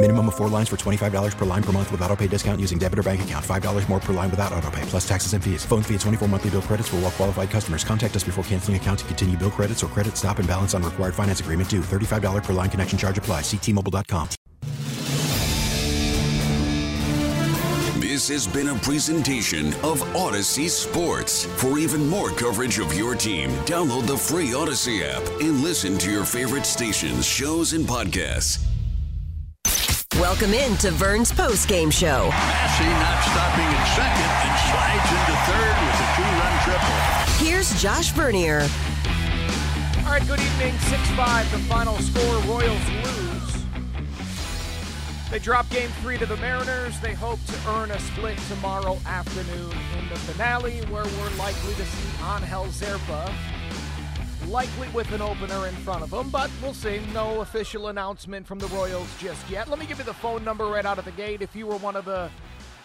Minimum of four lines for $25 per line per month with auto pay discount using debit or bank account. $5 more per line without auto pay, plus taxes and fees. Phone fee at 24 monthly bill credits for all qualified customers. Contact us before canceling account to continue bill credits or credit stop and balance on required finance agreement due. $35 per line connection charge apply. Ctmobile.com. This has been a presentation of Audacy Sports. For even more coverage of your team, download the free Audacy app and listen to your favorite stations, shows, and podcasts. Welcome in to Vern's post-game show. Massey not stopping at second and slides into third with a two-run triple. Here's Josh Vernier. All right, good evening. 6-5, the final score. Royals lose. They drop game three to the Mariners. They hope to earn a split tomorrow afternoon in the finale, where we're likely to see Angel Zerpa likely with an opener in front of them, but we'll see. No official announcement from the Royals just yet. Let me give you the phone number right out of the gate. If you were one of the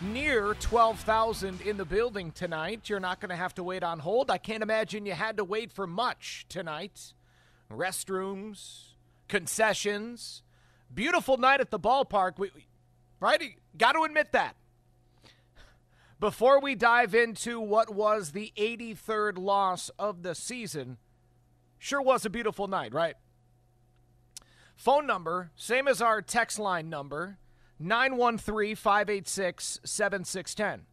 near 12,000 in the building tonight, you're not going to have to wait on hold. I can't imagine you had to wait for much tonight. Restrooms, concessions, beautiful night at the ballpark. We, right? Got to admit that. Before we dive into what was the 83rd loss of the season, Sure was a beautiful night, right? Phone number, same as our text line number, 913 586 7610.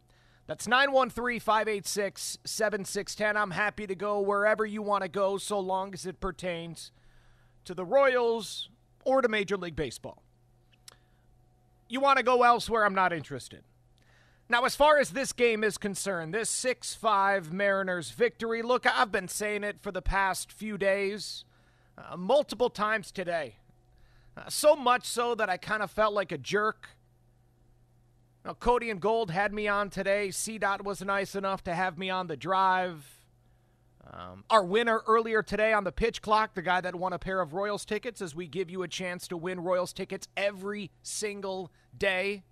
That's 913 586 7610. I'm happy to go wherever you want to go so long as it pertains to the Royals or to Major League Baseball. You want to go elsewhere, I'm not interested. Now, as far as this game is concerned, this 6 5 Mariners victory, look, I've been saying it for the past few days, uh, multiple times today. Uh, so much so that I kind of felt like a jerk. Now, Cody and Gold had me on today. CDOT was nice enough to have me on the drive. Um, our winner earlier today on the pitch clock, the guy that won a pair of Royals tickets, as we give you a chance to win Royals tickets every single day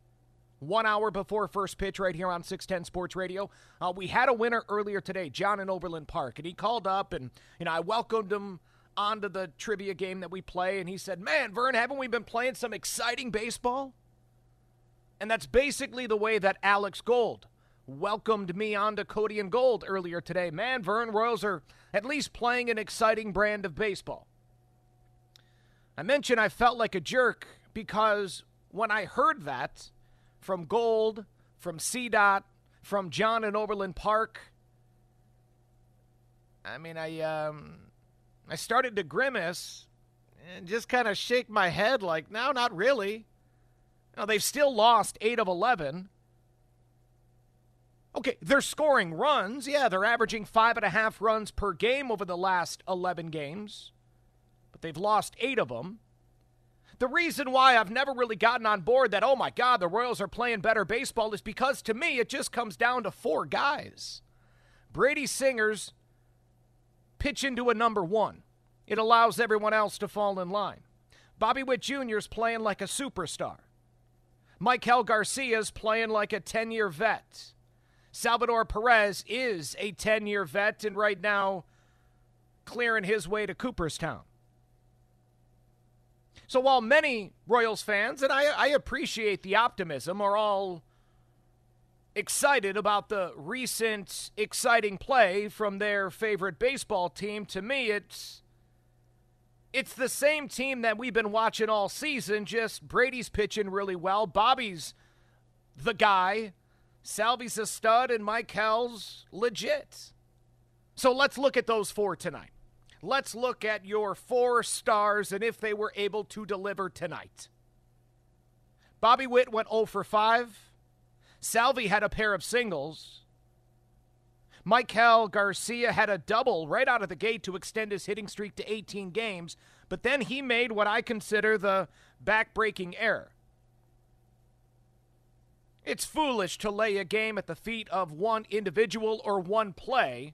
one hour before first pitch right here on 610 Sports Radio. Uh, we had a winner earlier today, John in Overland Park, and he called up and, you know, I welcomed him onto the trivia game that we play, and he said, Man, Vern, haven't we been playing some exciting baseball? And that's basically the way that Alex Gold welcomed me onto Cody and Gold earlier today. Man, Vern Royals are at least playing an exciting brand of baseball. I mentioned I felt like a jerk because when I heard that, from Gold, from CDOT, from John in Overland Park. I mean, I um, I started to grimace and just kind of shake my head like, no, not really. Now, they've still lost 8 of 11. Okay, they're scoring runs. Yeah, they're averaging five and a half runs per game over the last 11 games, but they've lost eight of them. The reason why I've never really gotten on board that, oh my God, the Royals are playing better baseball is because to me, it just comes down to four guys. Brady Singers pitch into a number one, it allows everyone else to fall in line. Bobby Witt is playing like a superstar. Maikel Garcia's playing like a 10 year vet. Salvador Perez is a 10 year vet and right now clearing his way to Cooperstown. So while many Royals fans, and I, I appreciate the optimism, are all excited about the recent exciting play from their favorite baseball team, to me it's it's the same team that we've been watching all season, just Brady's pitching really well. Bobby's the guy. Salvy's a stud and Maikel's legit. So let's look at those four tonight. Let's look at your four stars and if they were able to deliver tonight. Bobby Witt went 0 for 5. Salvy had a pair of singles. Maikel Garcia had a double right out of the gate to extend his hitting streak to 18 games, but then he made what I consider the back-breaking error. It's foolish to lay a game at the feet of one individual or one play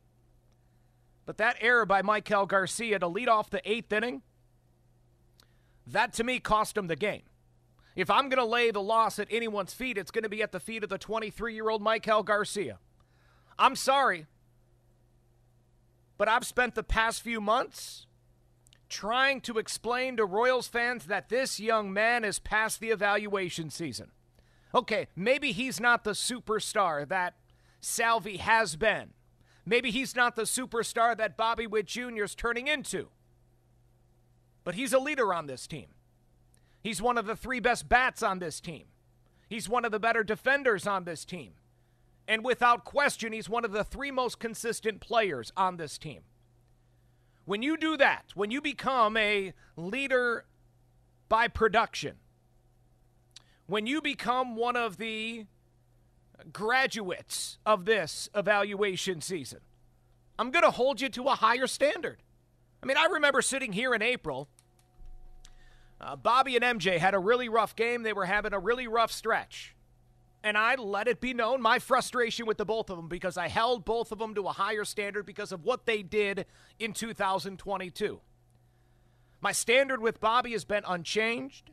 but that error by Maikel Garcia to lead off the eighth inning, that to me cost him the game. If I'm going to lay the loss at anyone's feet, it's going to be at the feet of the 23 year old Maikel Garcia. I'm sorry, but I've spent the past few months trying to explain to Royals fans that this young man is past the evaluation season. Okay, maybe he's not the superstar that Salvy has been. Maybe he's not the superstar that Bobby Witt Jr. is turning into. But he's a leader on this team. He's one of the three best bats on this team. He's one of the better defenders on this team. And without question, he's one of the three most consistent players on this team. When you do that, when you become a leader by production, when you become one of the graduates of this evaluation season. I'm going to hold you to a higher standard. I mean, I remember sitting here in April. Uh, Bobby and MJ had a really rough game. They were having a really rough stretch. And I let it be known my frustration with the both of them because I held both of them to a higher standard because of what they did in 2022. My standard with Bobby has been unchanged.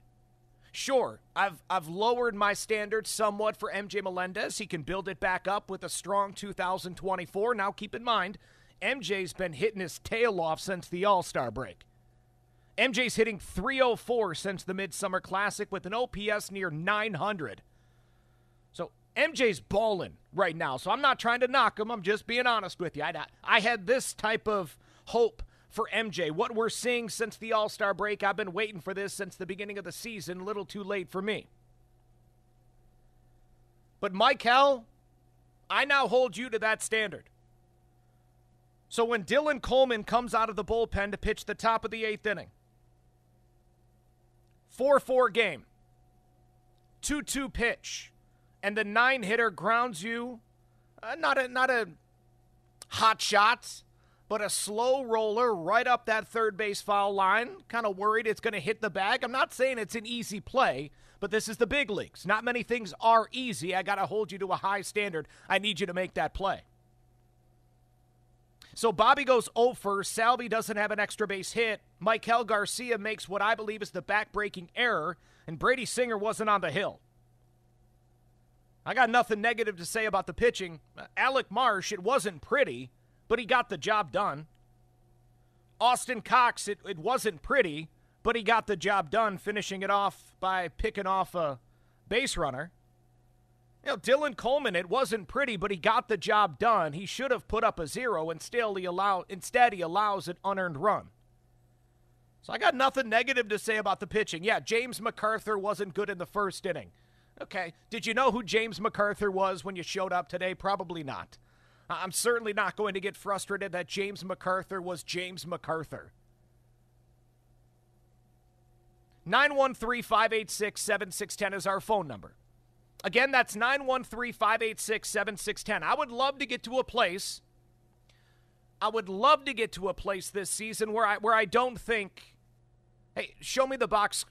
Sure, I've I've lowered my standards somewhat for MJ Melendez. He can build it back up with a strong 2024. Now keep in mind, MJ's been hitting his tail off since the All-Star break. MJ's hitting 304 since the Midsummer Classic with an OPS near 900. So MJ's balling right now. So I'm not trying to knock him. I'm just being honest with you. I, I had this type of hope for MJ. What we're seeing since the All Star break, I've been waiting for this since the beginning of the season. A little too late for me. But Maikel, I now hold you to that standard. So when Dylan Coleman comes out of the bullpen to pitch the top of the eighth inning, 4 4 game, 2 2 pitch, and the nine hitter grounds you, uh, not a, not a hot shot, but a slow roller right up that third base foul line. Kind of worried it's going to hit the bag. I'm not saying it's an easy play, but this is the big leagues. Not many things are easy. I got to hold you to a high standard. I need you to make that play. So Bobby goes 0 first. Salvy doesn't have an extra base hit. Maikel Garcia makes what I believe is the back-breaking error, and Brady Singer wasn't on the hill. I got nothing negative to say about the pitching. Alec Marsh, it wasn't pretty, but he got the job done. Austin Cox, it, it wasn't pretty, but he got the job done, finishing it off by picking off a base runner. You know, Dylan Coleman, it wasn't pretty, but he got the job done. He should have put up a zero, and still he allow instead he allows an unearned run. So I got nothing negative to say about the pitching. Yeah, James McArthur wasn't good in the first inning. Okay, did you know who James McArthur was when you showed up today? Probably not. I'm certainly not going to get frustrated that James McArthur was James McArthur. 913 586 7610 is our phone number. Again, that's 913 586 7610. I would love to get to a place. I would love to get to a place this season where I where I don't think, hey, show me the box.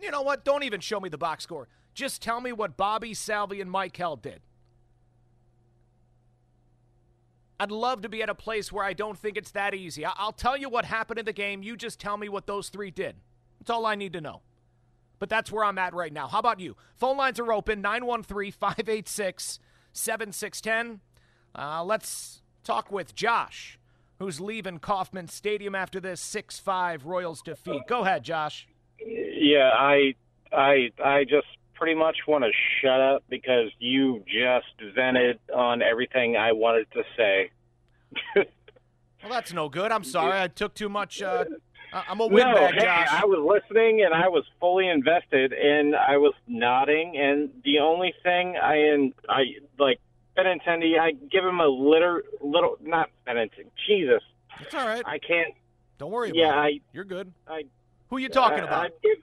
You know what? Don't even show me the box score. Just tell me what Bobby Salvy and Maikel did. I'd love to be at a place where I don't think it's that easy. I'll tell you what happened in the game. You just tell me what those three did. That's all I need to know. But that's where I'm at right now. How about you? Phone lines are open 913 586 7610. Uh, let's talk with Josh, who's leaving Kauffman Stadium after this 6 5 Royals defeat. Go ahead, Josh. Yeah, I, I, I just pretty much want to shut up because you just vented on everything I wanted to say. well, that's no good. I'm sorry. I took too much. Uh, I'm a windbag, no, Josh. I was listening and I was fully invested and I was nodding. And the only thing I, in, I like, Benintendi. I give him a little, little, not Benintendi. Jesus. It's all right. I can't. Don't worry Yeah, about it. I- You're good. I, Who you talking I- about? I'd give,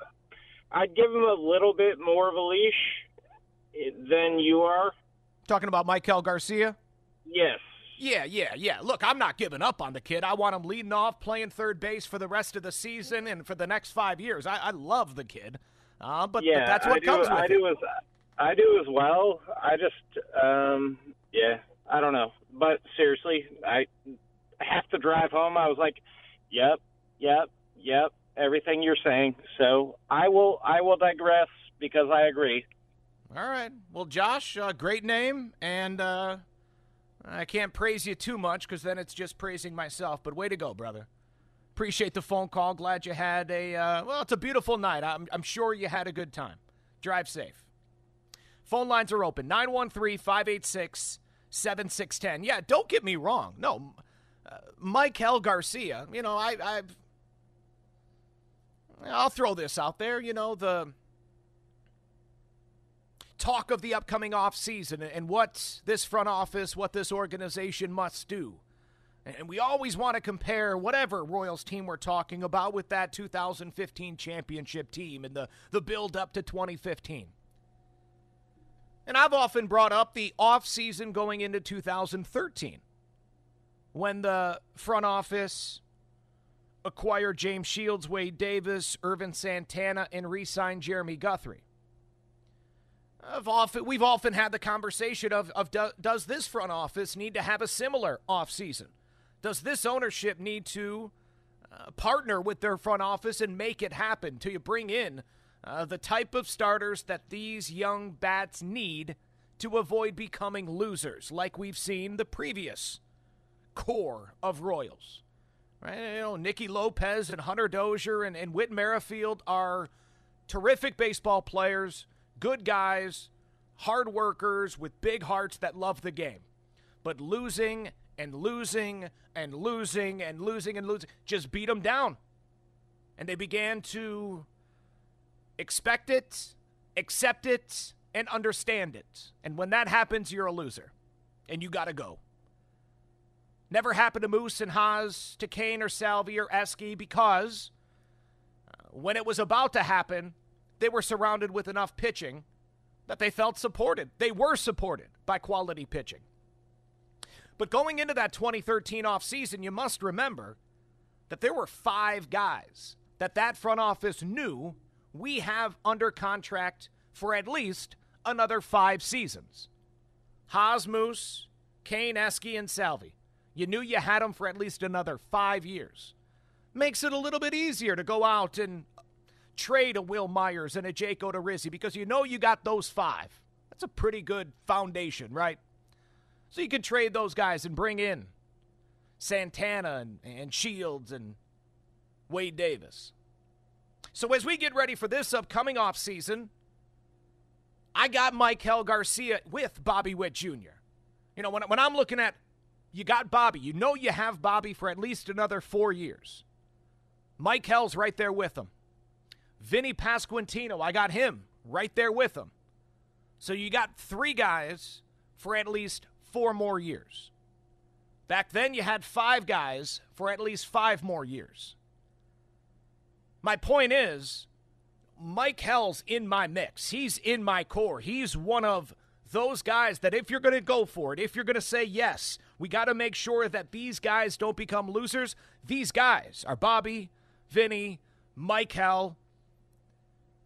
I'd give him a little bit more of a leash eh, than you are. Talking about Maikel Garcia? Yes. Yeah, yeah, yeah. Look, I'm not giving up on the kid. I want him leading off, playing third base for the rest of the season and for the next five years. I, I love the kid, uh, but, yeah, but that's what I do, comes with I it. do as I do as well. I just, um, yeah, I don't know. But seriously, I have to drive home. I was like, yep, yep, yep, everything you're saying. So I will, I will digress because I agree. All right. Well, Josh, uh, great name, and uh, I can't praise you too much because then it's just praising myself. But way to go, brother. Appreciate the phone call. Glad you had a uh, well. It's a beautiful night. I'm, I'm sure you had a good time. Drive safe. Phone lines are open 913 586 7610. Yeah, don't get me wrong. No, uh, Maikel Garcia, you know, I, I've. I'll throw this out there. You know, the talk of the upcoming offseason and what this front office, what this organization must do. And we always want to compare whatever Royals team we're talking about with that 2015 championship team and the, the build up to 2015. And I've often brought up the offseason going into 2013 when the front office acquired James Shields, Wade Davis, Ervin Santana, and re signed Jeremy Guthrie. Often, we've often had the conversation of, of do, does this front office need to have a similar offseason? Does this ownership need to uh, partner with their front office and make it happen to bring in uh, the type of starters that these young bats need to avoid becoming losers, like we've seen the previous core of Royals? Right? You know, Nicky Lopez and Hunter Dozier and, and Whit Merrifield are terrific baseball players good guys, hard workers with big hearts that love the game. But losing and losing and losing and losing and losing just beat them down. And they began to expect it, accept it, and understand it. And when that happens, you're a loser. And you got to go. Never happened to Moose and Hos, to Cain or Salvi or Esky because uh, when it was about to happen, they were surrounded with enough pitching that they felt supported. They were supported by quality pitching. But going into that 2013 offseason, you must remember that there were five guys that that front office knew we have under contract for at least another five seasons. Hos Moose, Cain, Esky, and Salvi. You knew you had them for at least another five years. Makes it a little bit easier to go out and trade a Wil Myers and a Jake Odorizzi because you know you got those five. That's a pretty good foundation, right? So you can trade those guys and bring in Santana and, and Shields and Wade Davis. So as we get ready for this upcoming offseason, I got Maikel Garcia with Bobby Witt Jr. You know, when, when I'm looking at you got Bobby, you know you have Bobby for at least another four years. Maikel's right there with him. Vinny Pasquantino, I got him right there with him. So you got three guys for at least four more years. Back then, you had five guys for at least five more years. My point is, Maikel's in my mix. He's in my core. He's one of those guys that if you're going to go for it, if you're going to say yes, we got to make sure that these guys don't become losers. These guys are Bobby, Vinny, Maikel,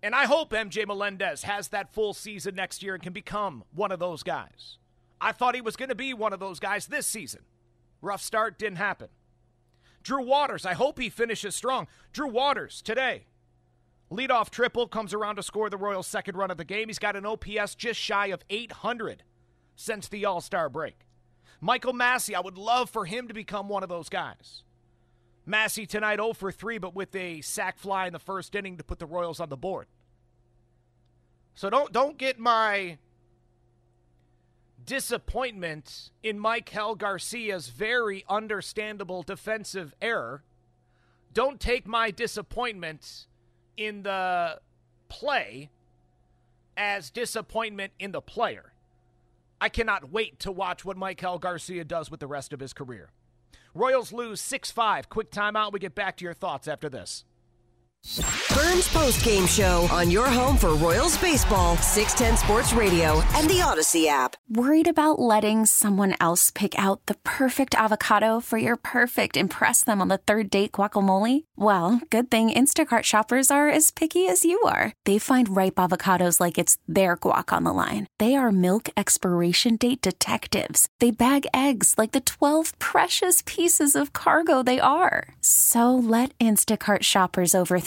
and I hope MJ Melendez has that full season next year and can become one of those guys. I thought he was going to be one of those guys this season. Rough start didn't happen. Drew Waters, I hope he finishes strong. Drew Waters today. Leadoff triple comes around to score the Royals' second run of the game. He's got an OPS just shy of 800 since the All Star break. Michael Massey, I would love for him to become one of those guys. Massey tonight 0 for 3, but with a sac fly in the first inning to put the Royals on the board. So don't don't get my disappointment in Maikel Garcia's very understandable defensive error. Don't take my disappointment in the play as disappointment in the player. I cannot wait to watch what Maikel Garcia does with the rest of his career. Royals lose 6 5. Quick timeout. We get back to your thoughts after this. Vern's Post Game Show on your home for Royals baseball, 610 Sports Radio, and the Audacy app. Worried about letting someone else pick out the perfect avocado for your perfect impress them on the third date guacamole? Well, good thing Instacart shoppers are as picky as you are. They find ripe avocados like it's their guac on the line. They are milk expiration date detectives. They bag eggs like the 12 precious pieces of cargo they are. So let Instacart shoppers overthink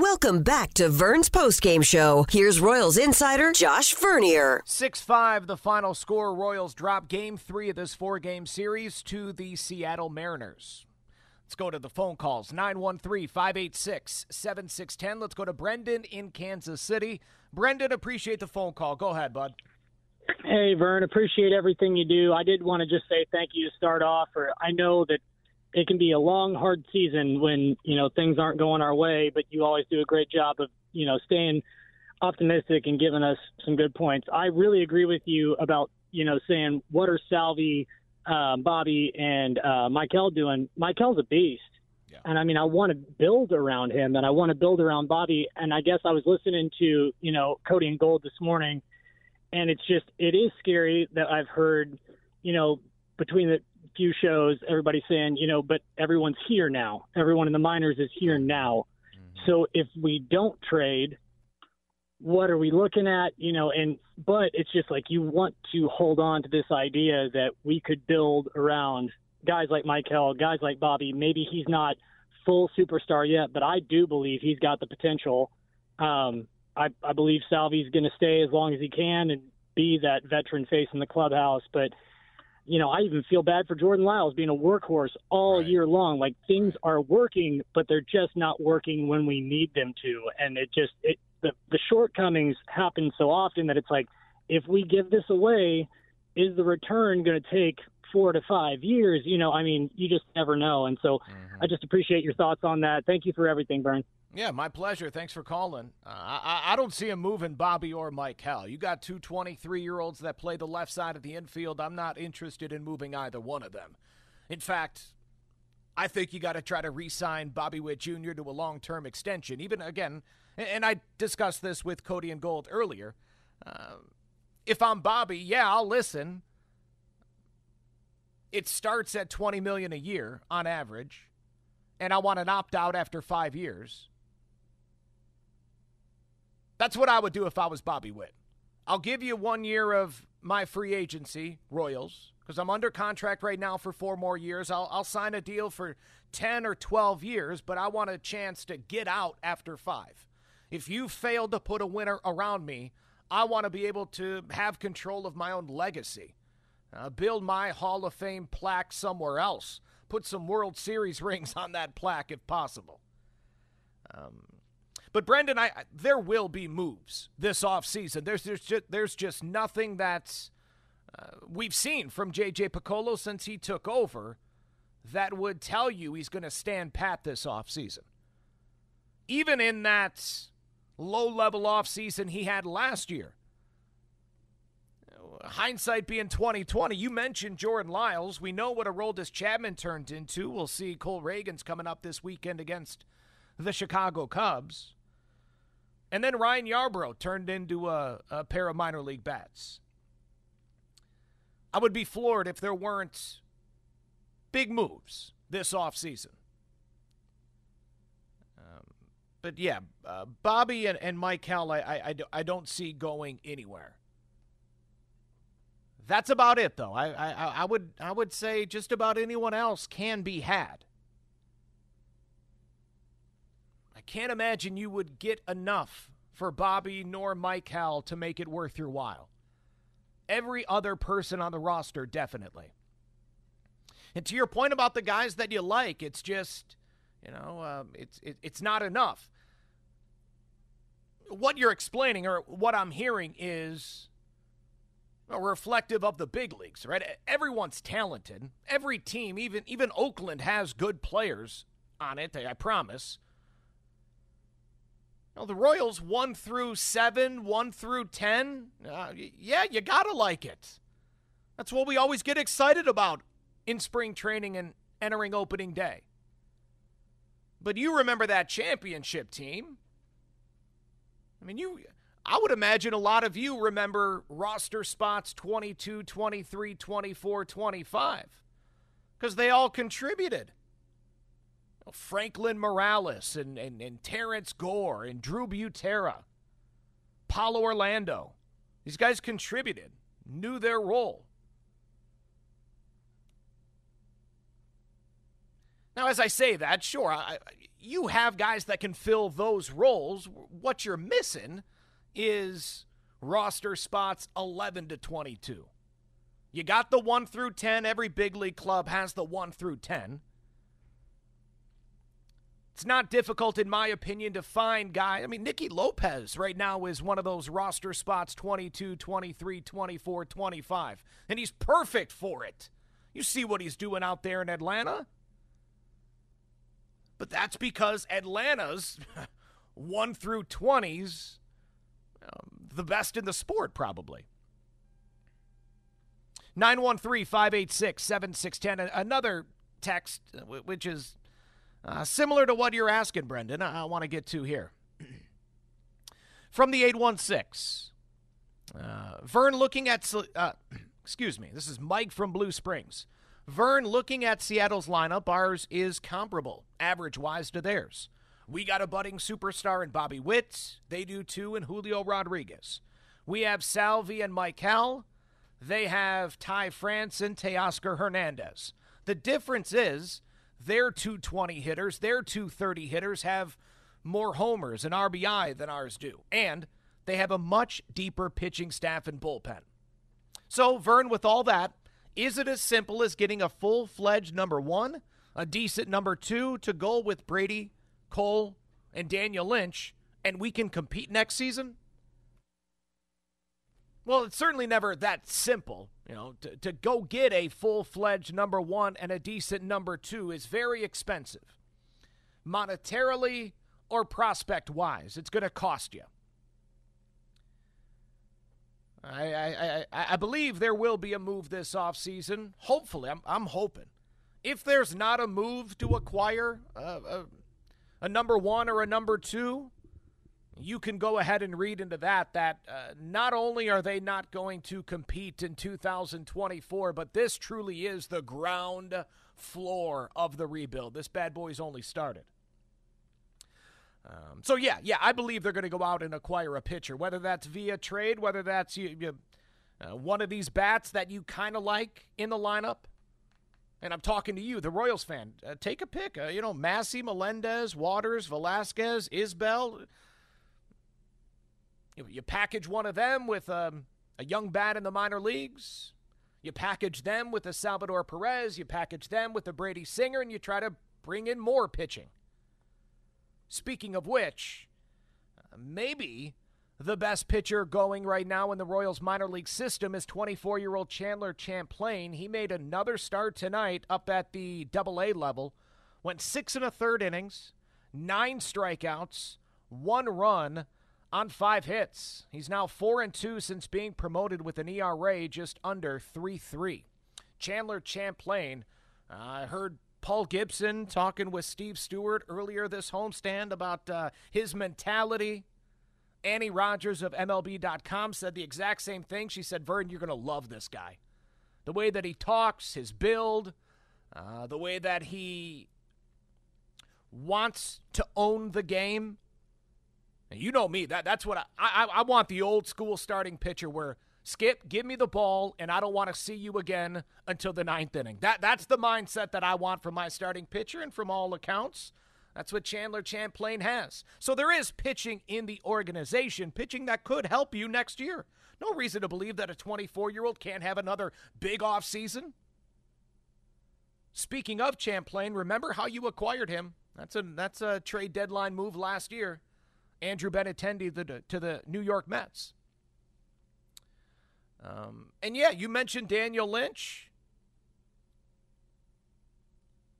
Welcome back to Vern's Post Game Show. Here's Royals insider Josh Vernier. 6 5, the final score. Royals drop game three of this four game series to the Seattle Mariners. Let's go to the phone calls 913 586 7610. Let's go to Brendan in Kansas City. Brendan, appreciate the phone call. Go ahead, bud. Hey, Vern, appreciate everything you do. I did want to just say thank you to start off. Or I know that it can be a long, hard season when you know things aren't going our way, but you always do a great job of you know staying optimistic and giving us some good points. I really agree with you about you know saying what are Salvi, uh, Bobby, and uh, Maikel doing. Maikel's a beast. Yeah. And I mean, I want to build around him, and I want to build around Bobby. And I guess I was listening to you know Cody and Gold this morning, and it's just it is scary that I've heard, you know, between the few shows, everybody saying, you know, but everyone's here now. Everyone in the minors is here now. Mm-hmm. So if we don't trade, what are we looking at? You know, and but it's just like you want to hold on to this idea that we could build around guys like Maikel, guys like Bobby. Maybe he's not full superstar yet, but I do believe he's got the potential. Um, I, I believe Salvi's going to stay as long as he can and be that veteran face in the clubhouse, but you know, I even feel bad for Jordan Lyles being a workhorse all right. year long. Like things are working, but they're just not working when we need them to. And it just it the the shortcomings happen so often that it's like if we give this away, is the return going to take four to five years? You know, I mean, you just never know. And so, mm-hmm. I just appreciate your thoughts on that. Thank you for everything, Vern. Yeah, my pleasure. Thanks for calling. Uh, I, I don't see him moving Bobby or Maikel. You got two 23 year olds that play the left side of the infield. I'm not interested in moving either one of them. In fact, I think you got to try to re sign Bobby Witt Jr. to a long term extension. Even again, and I discussed this with Cody and Gold earlier. Uh, if I'm Bobby, yeah, I'll listen. It starts at 20 million a year on average, and I want an opt out after five years. That's what I would do if I was Bobby Witt. I'll give you one year of my free agency, Royals, because I'm under contract right now for four more years. I'll, I'll sign a deal for 10 or 12 years, but I want a chance to get out after five. If you fail to put a winner around me, I want to be able to have control of my own legacy. Uh, build my Hall of Fame plaque somewhere else. Put some World Series rings on that plaque if possible. Um, but Brendan, I, there will be moves this offseason. There's there's just, there's just nothing that's uh, we've seen from JJ Picollo since he took over that would tell you he's going to stand pat this offseason. Even in that low level offseason he had last year. Hindsight being 2020, you mentioned Jordan Lyles. We know what a Aroldis Chapman turned into. We'll see Cole Ragans coming up this weekend against the Chicago Cubs. And then Ryan Yarbrough turned into a, a pair of minor league bats. I would be floored if there weren't big moves this offseason. Um, but yeah, uh, Bobby and, and Maikel, I, I, I, don't see going anywhere. That's about it, though. I, I, I would I would say just about anyone else can be had. I can't imagine you would get enough for Bobby nor Maikel to make it worth your while. Every other person on the roster, definitely. And to your point about the guys that you like, it's just, you know, um, it's it, it's not enough. What you're explaining, or what I'm hearing, is reflective of the big leagues, right? Everyone's talented. Every team, even even Oakland, has good players on it. I promise. The Royals one through seven, one through ten. Uh, yeah, you gotta like it. That's what we always get excited about in spring training and entering opening day. But you remember that championship team. I mean, you I would imagine a lot of you remember roster spots 22, 23, 24, 25 because they all contributed. Franklin Morales and, and, and Terrance Gore and Drew Butera, Paulo Orlando. These guys contributed, knew their role. Now, as I say that, sure, I, you have guys that can fill those roles. What you're missing – is roster spots 11 to 22. You got the 1 through 10. Every big league club has the 1 through 10. It's not difficult, in my opinion, to find guys. I mean, Nicky Lopez right now is one of those roster spots 22, 23, 24, 25. And he's perfect for it. You see what he's doing out there in Atlanta? But that's because Atlanta's 1 through 20s um, the best in the sport, probably. 913 586 7610. Another text, which is uh, similar to what you're asking, Brendan, I, I want to get to here. From the 816. Uh, Vern looking at, uh, excuse me, this is Mike from Blue Springs. Vern looking at Seattle's lineup, ours is comparable, average wise to theirs. We got a budding superstar in Bobby Witt. They do too in Julio Rodriguez. We have Salvi and Maikel. They have Ty France and Teoscar Hernandez. The difference is their 220 hitters, their 230 hitters have more homers and RBI than ours do. And they have a much deeper pitching staff and bullpen. So, Vern, with all that, is it as simple as getting a full fledged number one, a decent number two to go with Brady Cole, and Daniel Lynch, and we can compete next season? Well, it's certainly never that simple. You know, to, to go get a full fledged number one and a decent number two is very expensive. Monetarily or prospect wise, it's going to cost you. I, I, I, I believe there will be a move this offseason. Hopefully, I'm, I'm hoping. If there's not a move to acquire a, a, a number one or a number two, you can go ahead and read into that that uh, not only are they not going to compete in 2024, but this truly is the ground floor of the rebuild. This bad boy's only started. Um, so yeah, yeah, I believe they're going to go out and acquire a pitcher, whether that's via trade, whether that's you, you uh, one of these bats that you kind of like in the lineup and I'm talking to you, the Royals fan. Uh, take a pick. Uh, you know, Massey, Melendez, Waters, Velázquez, Isbel. You, you package one of them with um, a young bat in the minor leagues. You package them with a Salvador Perez, you package them with a Brady Singer, and you try to bring in more pitching. Speaking of which, uh, maybe the best pitcher going right now in the Royals minor league system is 24 year old Chandler Champlain. He made another start tonight up at the double A level, went six and a third innings, nine strikeouts, one run on five hits. He's now four and two since being promoted with an ERA just under 3 3. Chandler Champlain, uh, I heard Paul Gibson talking with Steve Stewart earlier this homestand about uh, his mentality Annie Rogers of MLB.com said the exact same thing. She said, Vern, you're going to love this guy. The way that he talks, his build, uh, the way that he wants to own the game. And you know me. That that's what I, I I want the old school starting pitcher where Skip, give me the ball, and I don't want to see you again until the ninth inning. That that's the mindset that I want from my starting pitcher, and from all accounts, that's what Chandler Champlain has. So there is pitching in the organization, pitching that could help you next year. No reason to believe that a 24 year old can't have another big off season. Speaking of Champlain, remember how you acquired him. That's a that's a trade deadline move last year. Andrew Benintendi the, to the New York Mets. Um, and yeah, you mentioned Daniel Lynch.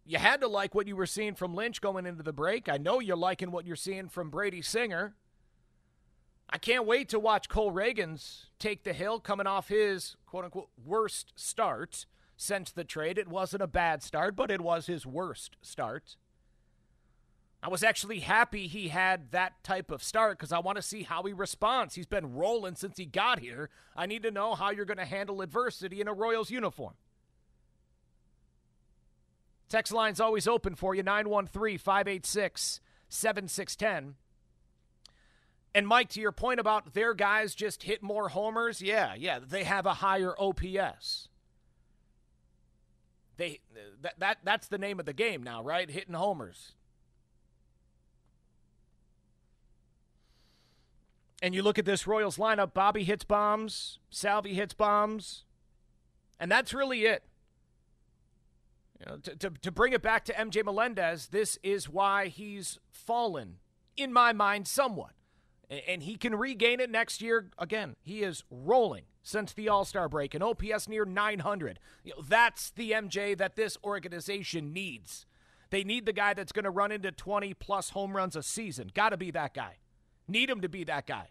you had to like what you were seeing from Lynch going into the break. I know you're liking what you're seeing from Brady Singer. I can't wait to watch Cole Ragans take the hill coming off his quote unquote worst start since the trade. It wasn't a bad start, but it was his worst start. I was actually happy he had that type of start because I want to see how he responds. He's been rolling since he got here. I need to know how you're going to handle adversity in a Royals uniform. Text line's always open for you 913 586 7610. And Mike, to your point about their guys just hit more homers, yeah, yeah, they have a higher OPS. They uh, that, that that's the name of the game now, right? Hitting homers. And you look at this Royals lineup, Bobby hits bombs, Salvi hits bombs, and that's really it. You know, to, to, to bring it back to MJ Melendez, this is why he's fallen, in my mind, somewhat. And he can regain it next year. Again, he is rolling since the All Star break, an OPS near 900. You know, that's the MJ that this organization needs. They need the guy that's going to run into 20 plus home runs a season. Got to be that guy. Need him to be that guy.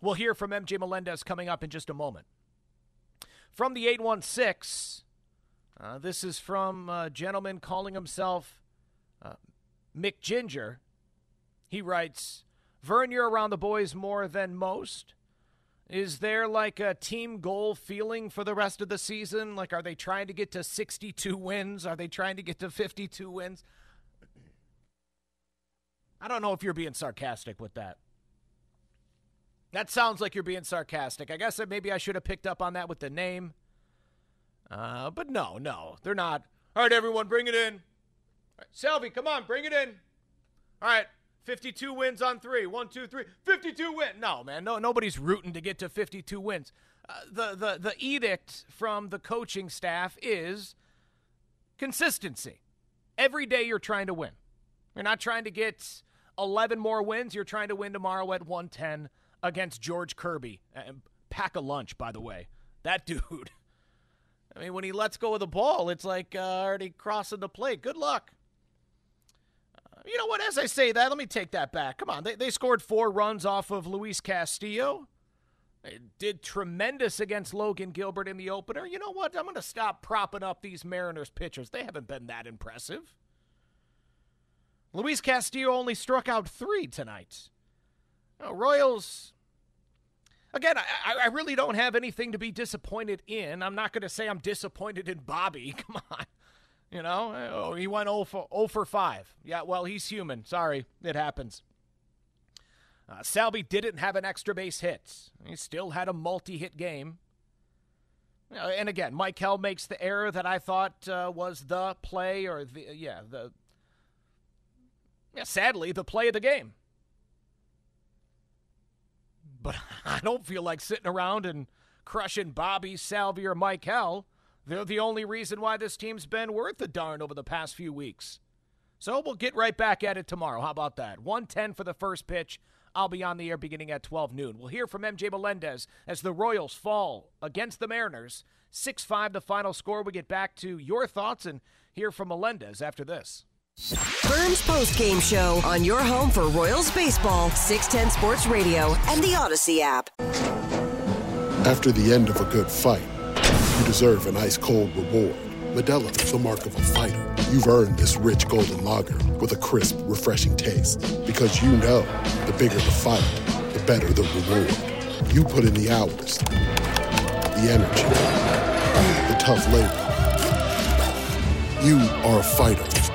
We'll hear from MJ Melendez coming up in just a moment. From the 816, uh, this is from a gentleman calling himself uh, Mick Ginger. He writes, Vern, you're around the boys more than most. Is there like a team goal feeling for the rest of the season? Like, are they trying to get to 62 wins? Are they trying to get to 52 wins? I don't know if you're being sarcastic with that. That sounds like you're being sarcastic. I guess that maybe I should have picked up on that with the name. Uh, but no, no, they're not. All right, everyone, bring it in. Right, Salvy, come on, bring it in. All right, 52 wins on three. One, two, three. 52 win. No, man, no, nobody's rooting to get to 52 wins. Uh, the, the, the edict from the coaching staff is consistency. Every day you're trying to win. You're not trying to get 11 more wins. You're trying to win tomorrow at 110 against George Kirby. Pack a lunch, by the way. That dude. I mean, when he lets go of the ball, it's like uh, already crossing the plate. Good luck. Uh, you know what? As I say that, let me take that back. Come on. They, they scored four runs off of Luis Castillo. They did tremendous against Logan Gilbert in the opener. You know what? I'm going to stop propping up these Mariners pitchers. They haven't been that impressive. Luis Castillo only struck out three tonight. Know, Royals again, I, I really don't have anything to be disappointed in. I'm not going to say I'm disappointed in Bobby. Come on. You know, oh, he went 0 for, 0 for 5. Yeah, well, he's human. Sorry, it happens. Uh, Salvy didn't have an extra base hit. He still had a multi hit game. Uh, and again, Maikel makes the error that I thought uh, was the play or the, yeah, the, sadly, the play of the game. But I don't feel like sitting around and crushing Bobby, Salvy, or Maikel. They're the only reason why this team's been worth a darn over the past few weeks. So we'll get right back at it tomorrow. How about that? 110 for the first pitch. I'll be on the air beginning at 12 noon. We'll hear from MJ Melendez as the Royals fall against the Mariners. 6 5 the final score. We get back to your thoughts and hear from Melendez after this. Vern's Post Game Show on your home for Royals Baseball, 610 Sports Radio, and the Audacy app. After the end of a good fight, you deserve an ice cold reward. Modelo is the mark of a fighter. You've earned this rich golden lager with a crisp, refreshing taste. Because you know the bigger the fight, the better the reward. You put in the hours, the energy, the tough labor. You are a fighter,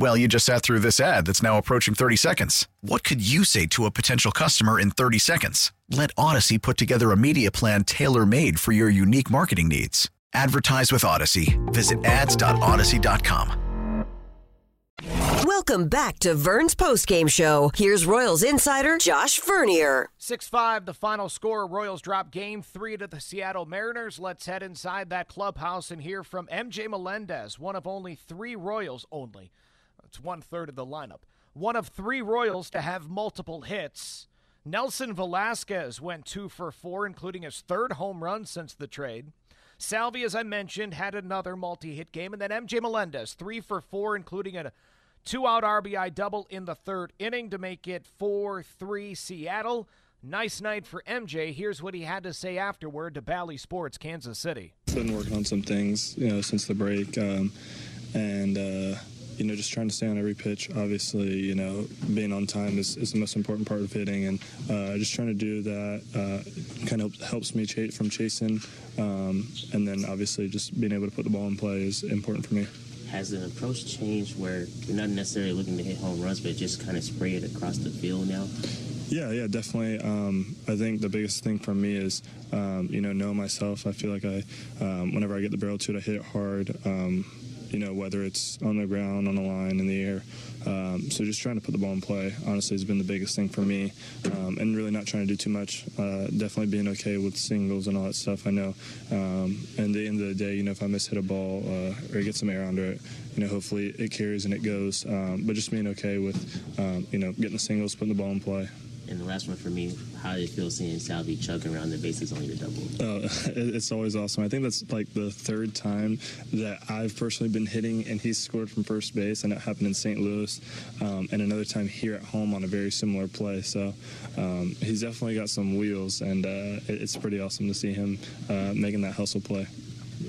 Well, you just sat through this ad that's now approaching 30 seconds. What could you say to a potential customer in 30 seconds? Let Audacy put together a media plan tailor made for your unique marketing needs. Advertise with Audacy. Visit ads.audacy.com. Welcome back to Vern's postgame show. Here's Royals insider Josh Vernier. 6 5, the final score. Royals drop game three to the Seattle Mariners. Let's head inside that clubhouse and hear from MJ Melendez, one of only three Royals, only. It's one third of the lineup. One of three Royals to have multiple hits. Nelson Velázquez went two for four, including his third home run since the trade. Salvi, as I mentioned, had another multi hit game. And then MJ Melendez, three for four, including a two out RBI double in the third inning to make it 4 3 Seattle. Nice night for MJ. Here's what he had to say afterward to Bally Sports, Kansas City. Been working on some things, you know, since the break, um, and uh, you know, just trying to stay on every pitch. Obviously, you know, being on time is, is the most important part of hitting, and uh, just trying to do that uh, kind of helps me ch- from chasing, um, and then obviously just being able to put the ball in play is important for me. Has the approach changed where you're not necessarily looking to hit home runs, but just kind of spray it across the field now? Yeah, yeah, definitely. Um, I think the biggest thing for me is, um, you know, know myself. I feel like I, um, whenever I get the barrel to it, I hit it hard. You know, whether it's on the ground, on the line, in the air. Um, so just trying to put the ball in play, honestly, has been the biggest thing for me. Um, and really not trying to do too much. Uh, definitely being okay with singles and all that stuff. I know. Um, and at the end of the day, you know, if I miss hit a ball uh, or get some air under it, you know, hopefully it carries and it goes. Um, but just being okay with, um, you know, getting the singles, putting the ball in play. And the last one for me, how did it feel seeing Salvy chugging around the bases on your double? Oh, it's always awesome. I think that's like the third time that I've personally been hitting and he's scored from first base, and it happened in St. Louis, um, and another time here at home on a very similar play. So um, he's definitely got some wheels, and uh, it's pretty awesome to see him uh, making that hustle play.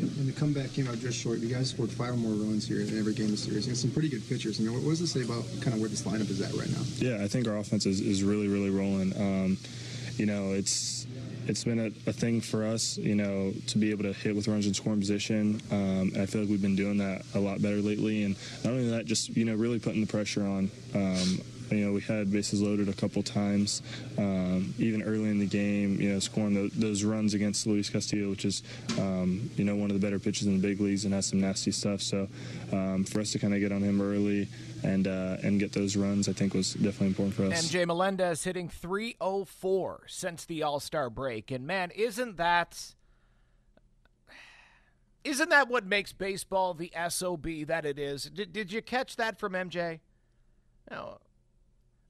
And the comeback came out just short. You guys scored five more runs here in every game of the series. You got some pretty good pitchers. I mean, what does this say about kind of where this lineup is at right now? Yeah, I think our offense is, is really, really rolling. Um, you know, it's it's been a, a, thing for us, you know, to be able to hit with runs in scoring position. Um, and I feel like we've been doing that a lot better lately. And not only that, just, you know, really putting the pressure on. Um, you know, we had bases loaded a couple times, um, even early in the game. You know, scoring the, those runs against Luis Castillo, which is, um, you know, one of the better pitchers in the big leagues and has some nasty stuff. So, um, for us to kind of get on him early and uh, and get those runs, I think was definitely important for us. MJ Melendez hitting 304 since the All Star break, and man, isn't that? Isn't that what makes baseball the SOB that it is? Did, did you catch that from MJ? No,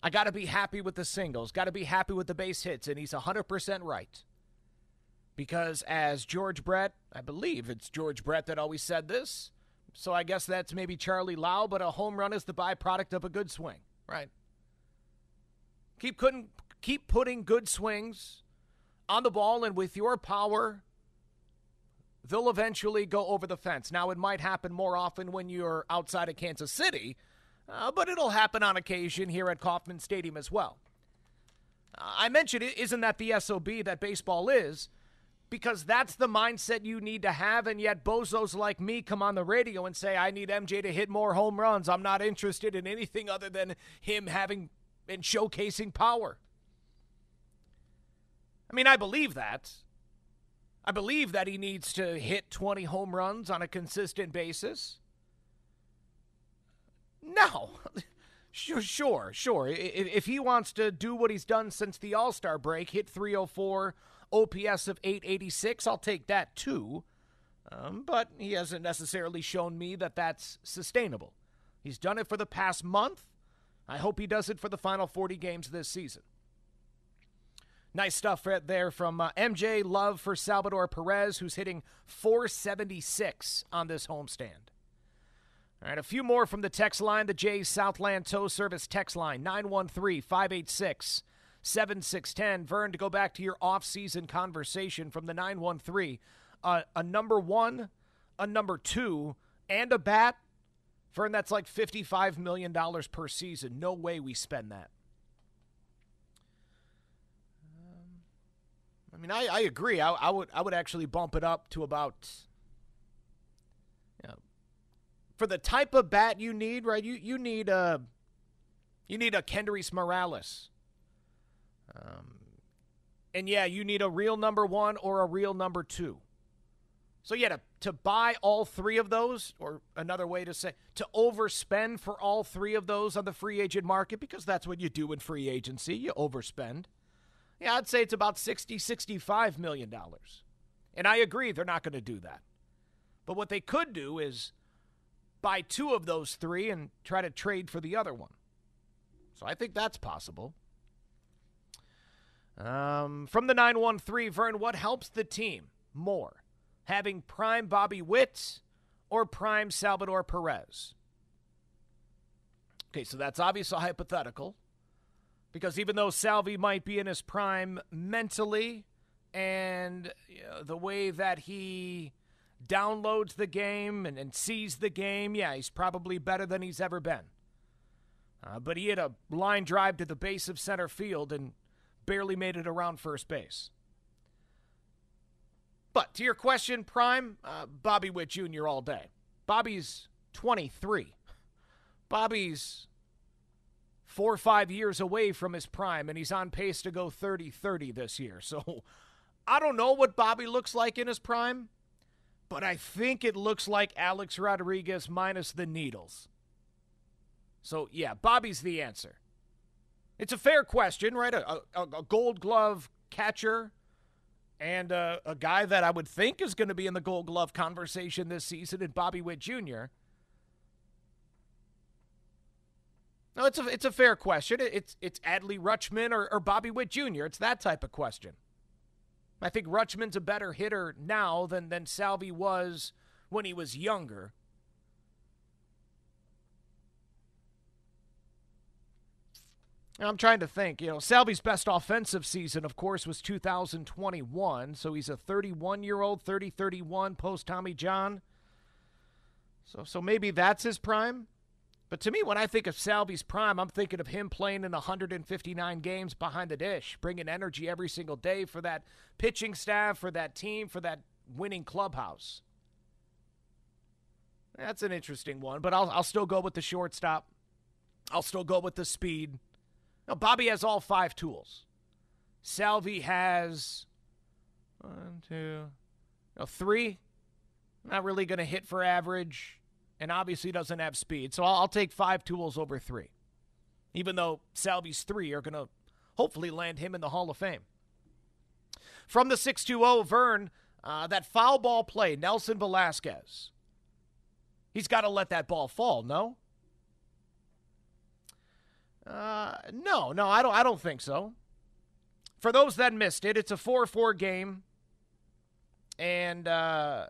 I got to be happy with the singles, got to be happy with the base hits, and he's 100% right. Because as George Brett, I believe it's George Brett that always said this, so I guess that's maybe Charlie Lau, but a home run is the byproduct of a good swing, right? Keep putting, keep putting good swings on the ball, and with your power, they'll eventually go over the fence. Now, it might happen more often when you're outside of Kansas City uh, but it'll happen on occasion here at Kauffman Stadium as well. Uh, I mentioned it, isn't that the SOB that baseball is? because that's the mindset you need to have. And yet, bozos like me come on the radio and say, I need MJ to hit more home runs. I'm not interested in anything other than him having and showcasing power. I mean, I believe that. I believe that he needs to hit 20 home runs on a consistent basis. No. Sure, sure, sure. If he wants to do what he's done since the All Star break, hit 304, OPS of 886, I'll take that too. Um, but he hasn't necessarily shown me that that's sustainable. He's done it for the past month. I hope he does it for the final 40 games this season. Nice stuff right there from uh, MJ Love for Salvador Perez, who's hitting 476 on this homestand. All right, a few more from the text line, the Jays Southland Tow Service text line, 913 586 7610. Vern, to go back to your off-season conversation from the 913, uh, a number one, a number two, and a bat. Vern, that's like $55 million per season. No way we spend that. I mean, I, I agree. I, I would I would actually bump it up to about for the type of bat you need, right? You you need a you need a Kendrys Morales. Um, and yeah, you need a real number one or a real number two. So yeah, to, to buy all three of those, or another way to say, to overspend for all three of those on the free agent market, because that's what you do in free agency, you overspend. Yeah, I'd say it's about 60, 65 million dollars. And I agree they're not going to do that. But what they could do is buy two of those three and try to trade for the other one. So I think that's possible. Um, from the 913, Vern, what helps the team more? Having prime Bobby Witt or prime Salvador Perez? Okay, so that's obviously hypothetical. Because even though Salvi might be in his prime mentally and you know, the way that he downloads the game and, and, sees the game, yeah, he's probably better than he's ever been. Uh, but he hit a line drive to the base of center field and barely made it around first base. But to your question, Prime, uh, Bobby Witt Jr. all day. Bobby's 23. Bobby's four or five years away from his prime, and he's on pace to go 30 30 this year. So I don't know what Bobby looks like in his prime, but I think it looks like Alex Rodriguez minus the needles. So, yeah, Bobby's the answer. It's a fair question, right? A, a, a gold glove catcher and a, a guy that I would think is going to be in the gold glove conversation this season, and Bobby Witt Jr. No, it's a it's a fair question. It's it's Adley Rutschman or, or Bobby Witt Jr. It's that type of question. I think Rutschman's a better hitter now than than Salvi was when he was younger. I'm trying to think. You know, Salvi's best offensive season, of course, was 2021. So he's a 31 year old, 30 31 post Tommy John. So, so maybe that's his prime. But to me, when I think of Salvi's prime, I'm thinking of him playing in 159 games behind the dish, bringing energy every single day for that pitching staff, for that team, for that winning clubhouse. That's an interesting one, but I'll, I'll still go with the shortstop. I'll still go with the speed. Now, Bobby has all five tools. Salvi has one, two, no, three. Not really going to hit for average and obviously doesn't have speed. So I'll, I'll take five tools over three, even though Salvi's three are going to hopefully land him in the Hall of Fame. From the 620, Vern, uh, that foul ball play, Nelson Velázquez. He's got to let that ball fall, no? Uh, no, no, I don't. I don't think so. For those that missed it, it's a four-four game, and uh,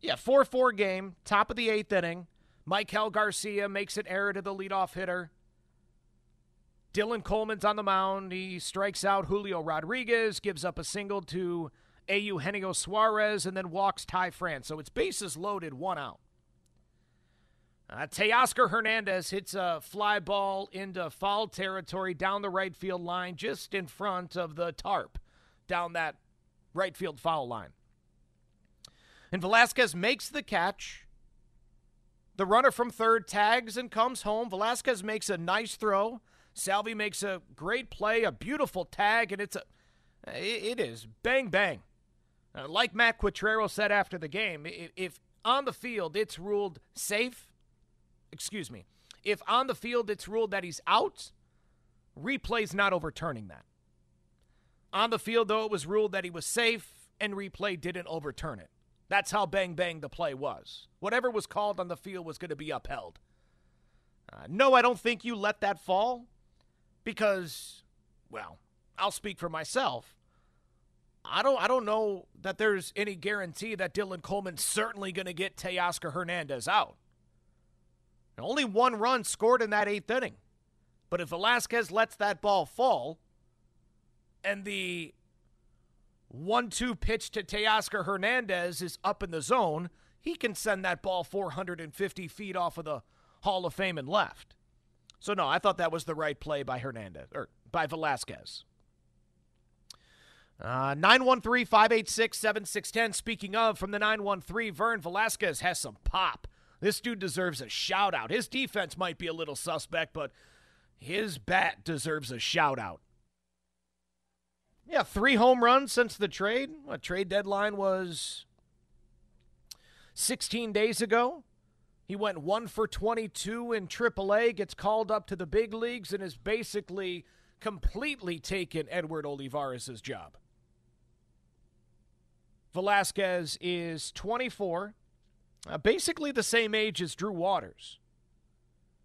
yeah, four-four game, top of the eighth inning. Maikel Garcia makes an error to the leadoff hitter. Dylan Coleman's on the mound. He strikes out Julio Rodriguez, gives up a single to A. Eugenio Suarez, and then walks Ty France. So it's bases loaded, one out. Uh, Teoscar Hernandez hits a fly ball into foul territory down the right field line, just in front of the tarp, down that right field foul line. And Velázquez makes the catch. The runner from third tags and comes home. Velázquez makes a nice throw. Salvi makes a great play, a beautiful tag, and it's a it is bang bang. Uh, like Matt Quatraro said after the game, if on the field it's ruled safe, excuse me, if on the field it's ruled that he's out, replay's not overturning that. On the field, though, it was ruled that he was safe, and replay didn't overturn it. That's how bang bang the play was. Whatever was called on the field was going to be upheld. Uh, no, I don't think you let that fall because, well, I'll speak for myself. I don't I don't know that there's any guarantee that Dylan Coleman's certainly going to get Teoscar Hernandez out. Only one run scored in that eighth inning. But if Velázquez lets that ball fall and the 1 2 pitch to Teoscar Hernandez is up in the zone, he can send that ball 450 feet off of the Hall of Fame and left. So, no, I thought that was the right play by Hernandez, or by Velázquez. Uh, 913 586 7610. Speaking of, from the 913, Vern Velázquez has some pop. This dude deserves a shout out. His defense might be a little suspect, but his bat deserves a shout out. Yeah, three home runs since the trade. A trade deadline was 16 days ago. He went one for 22 in AAA, gets called up to the big leagues, and has basically completely taken Edward Olivares' job. Velázquez is 24, uh, basically the same age as Drew Waters.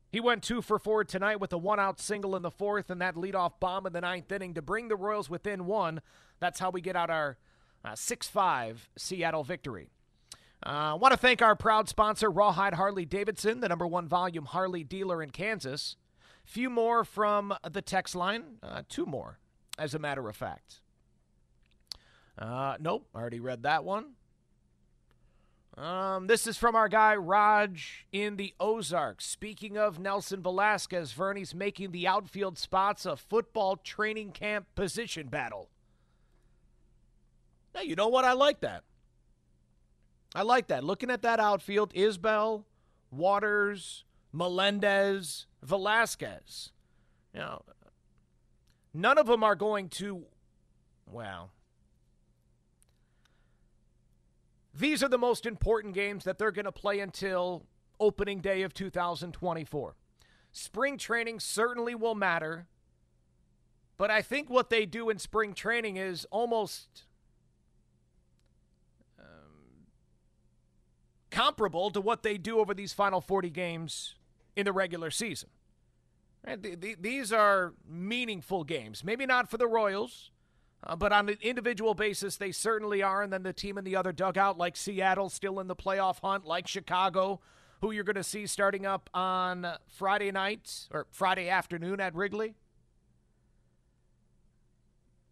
He went two for four tonight with a one out single in the fourth and that leadoff bomb in the ninth inning to bring the Royals within one. That's how we get out our uh, 6 uh, 5 Seattle victory. I uh, want to thank our proud sponsor, Rawhide Harley Davidson, the number one volume Harley dealer in Kansas. Few more from the text line, uh, two more, as a matter of fact. Uh, nope, I already read that one. Um, this is from our guy Raj in the Ozarks. Speaking of Nelson Velázquez, Vernie's making the outfield spots a football training camp position battle. Now, you know what? I like that. I like that. Looking at that outfield, Isbel, Waters, Melendez, Velázquez. You know, none of them are going to, well, These are the most important games that they're going to play until opening day of 2024. Spring training certainly will matter, but I think what they do in spring training is almost um, comparable to what they do over these final 40 games in the regular season. Right? These are meaningful games. Maybe not for the Royals. Uh, but on an individual basis, they certainly are. And then the team in the other dugout, like Seattle, still in the playoff hunt, like Chicago, who you're going to see starting up on Friday night or Friday afternoon at Wrigley.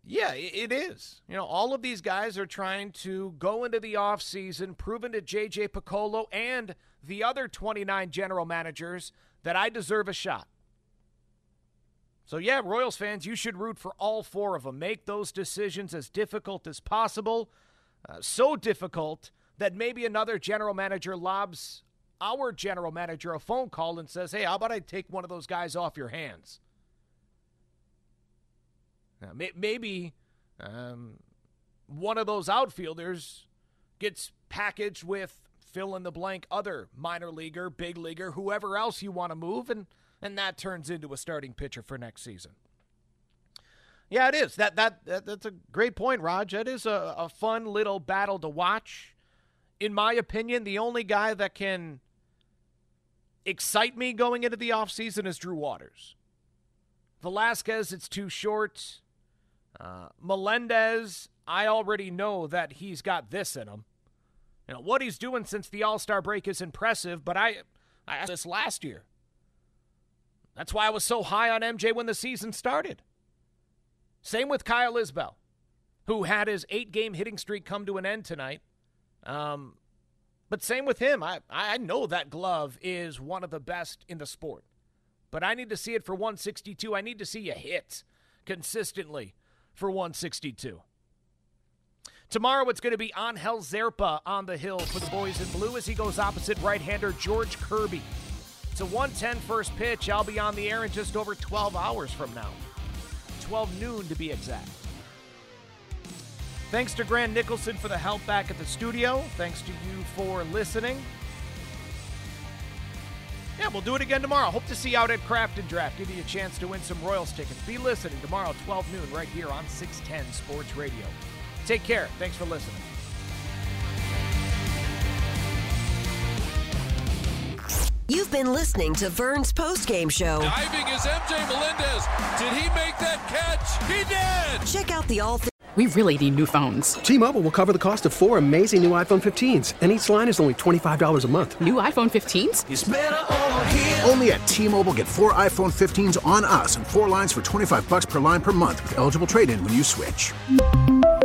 Yeah, it is. You know, all of these guys are trying to go into the offseason, proven to JJ Picollo and the other 29 general managers that I deserve a shot. So, yeah, Royals fans, you should root for all four of them. Make those decisions as difficult as possible. Uh, so difficult that maybe another general manager lobs our general manager a phone call and says, hey, how about I take one of those guys off your hands? Now, may- maybe um, one of those outfielders gets packaged with fill in the blank other minor leaguer, big leaguer, whoever else you want to move, and – and that turns into a starting pitcher for next season. Yeah, it is. That that, that that's a great point, Raj. That is a, a fun little battle to watch. In my opinion, the only guy that can excite me going into the offseason is Drew Waters. Velázquez, it's too short. Uh, Melendez, I already know that he's got this in him. You know what he's doing since the All Star break is impressive, but I, I asked this last year. That's why I was so high on MJ when the season started. Same with Kyle Isbel, who had his eight game hitting streak come to an end tonight. Um, but same with him. I, I know that glove is one of the best in the sport. But I need to see it for 162. I need to see you hit consistently for 162. Tomorrow it's going to be Angel Zerpa on the hill for the boys in blue as he goes opposite right-hander George Kirby. It's a 110 first pitch. I'll be on the air in just over 12 hours from now. 12 noon to be exact. Thanks to Grant Nicholson for the help back at the studio. Thanks to you for listening. Yeah, we'll do it again tomorrow. Hope to see you out at Craft and Draft. Give you a chance to win some Royals tickets. Be listening tomorrow, 12 noon, right here on 610 Sports Radio. Take care. Thanks for listening. You've been listening to Vern's postgame show. Diving is MJ Melendez. Did he make that catch? He did! Check out the all. We really need new phones. T-Mobile will cover the cost of four amazing new iPhone 15s, and each line is only $25 a month. New iPhone 15s? Only at T-Mobile get four iPhone 15s on us and four lines for 25 bucks per line per month with eligible trade-in when you switch.